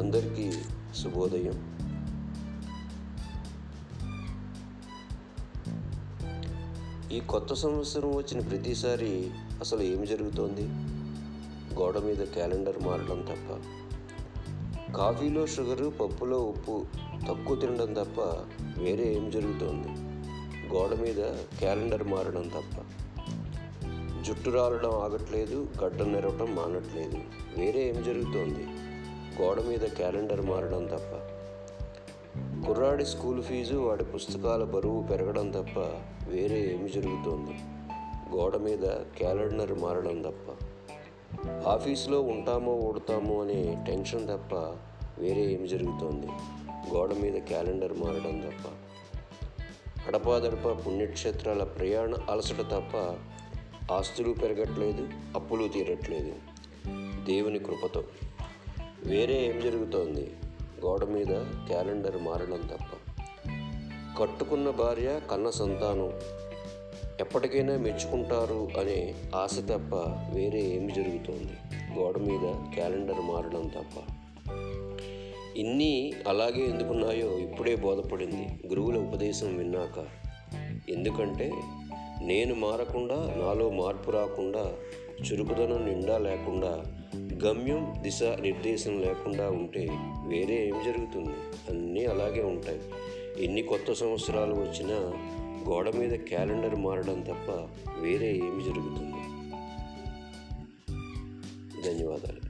అందరికీ శుభోదయం. ఈ కొత్త సంవత్సరం వచ్చిన ప్రతిసారి అసలు ఏమి జరుగుతోంది? గోడ మీద క్యాలెండర్ మారడం తప్ప కాఫీలో షుగరు పప్పులో ఉప్పు తక్కువ తినడం తప్ప వేరే ఏం జరుగుతోంది? గోడ మీద క్యాలెండర్ మారడం తప్ప జుట్టు రాలడం ఆగట్లేదు గడ్డం నెరవటం మానట్లేదు వేరే ఏం జరుగుతోంది? గోడ మీద క్యాలెండర్ మారడం తప్ప కుర్రాడి స్కూల్ ఫీజు వాడి పుస్తకాల బరువు పెరగడం తప్ప వేరే ఏమి జరుగుతోంది? గోడ మీద క్యాలెండర్ మారడం తప్ప ఆఫీస్లో ఉంటామో ఓడతామో అనే టెన్షన్ తప్ప వేరే ఏమి జరుగుతోంది? గోడ మీద క్యాలెండర్ మారడం తప్ప అడపాదడప పుణ్యక్షేత్రాల ప్రయాణ అలసట తప్ప ఆస్తులు పెరగట్లేదు అప్పులు తీరట్లేదు. దేవుని కృపతో. వేరే ఏం జరుగుతోంది? గోడ మీద క్యాలెండర్ మారడం తప్ప. కట్టుకున్న భార్య కన్న సంతానం. ఎప్పటికైనా మెచ్చుకుంటారు అనే ఆశ తప్ప వేరే ఏమి జరుగుతోంది? గోడ మీద క్యాలెండర్ మారడం తప్ప. ఇన్ని అలాగే ఎందుకున్నాయో ఇప్పుడే బోధపడింది గురువుల ఉపదేశం విన్నాక. ఎందుకంటే నేను మారకుండా నాలో మార్పు రాకుండా చురుకుదనం నిండా లేకుండా గమ్యం దిశ నిర్దేశం లేకుండా ఉంటే వేరే ఏం జరుగుతుంది? అన్నీ అలాగే ఉంటాయి. ఎన్ని కొత్త సంవత్సరాలు వచ్చినా గోడ మీద క్యాలెండర్ మారడం తప్ప వేరే ఏమి జరుగుతుంది? ధన్యవాదాలు.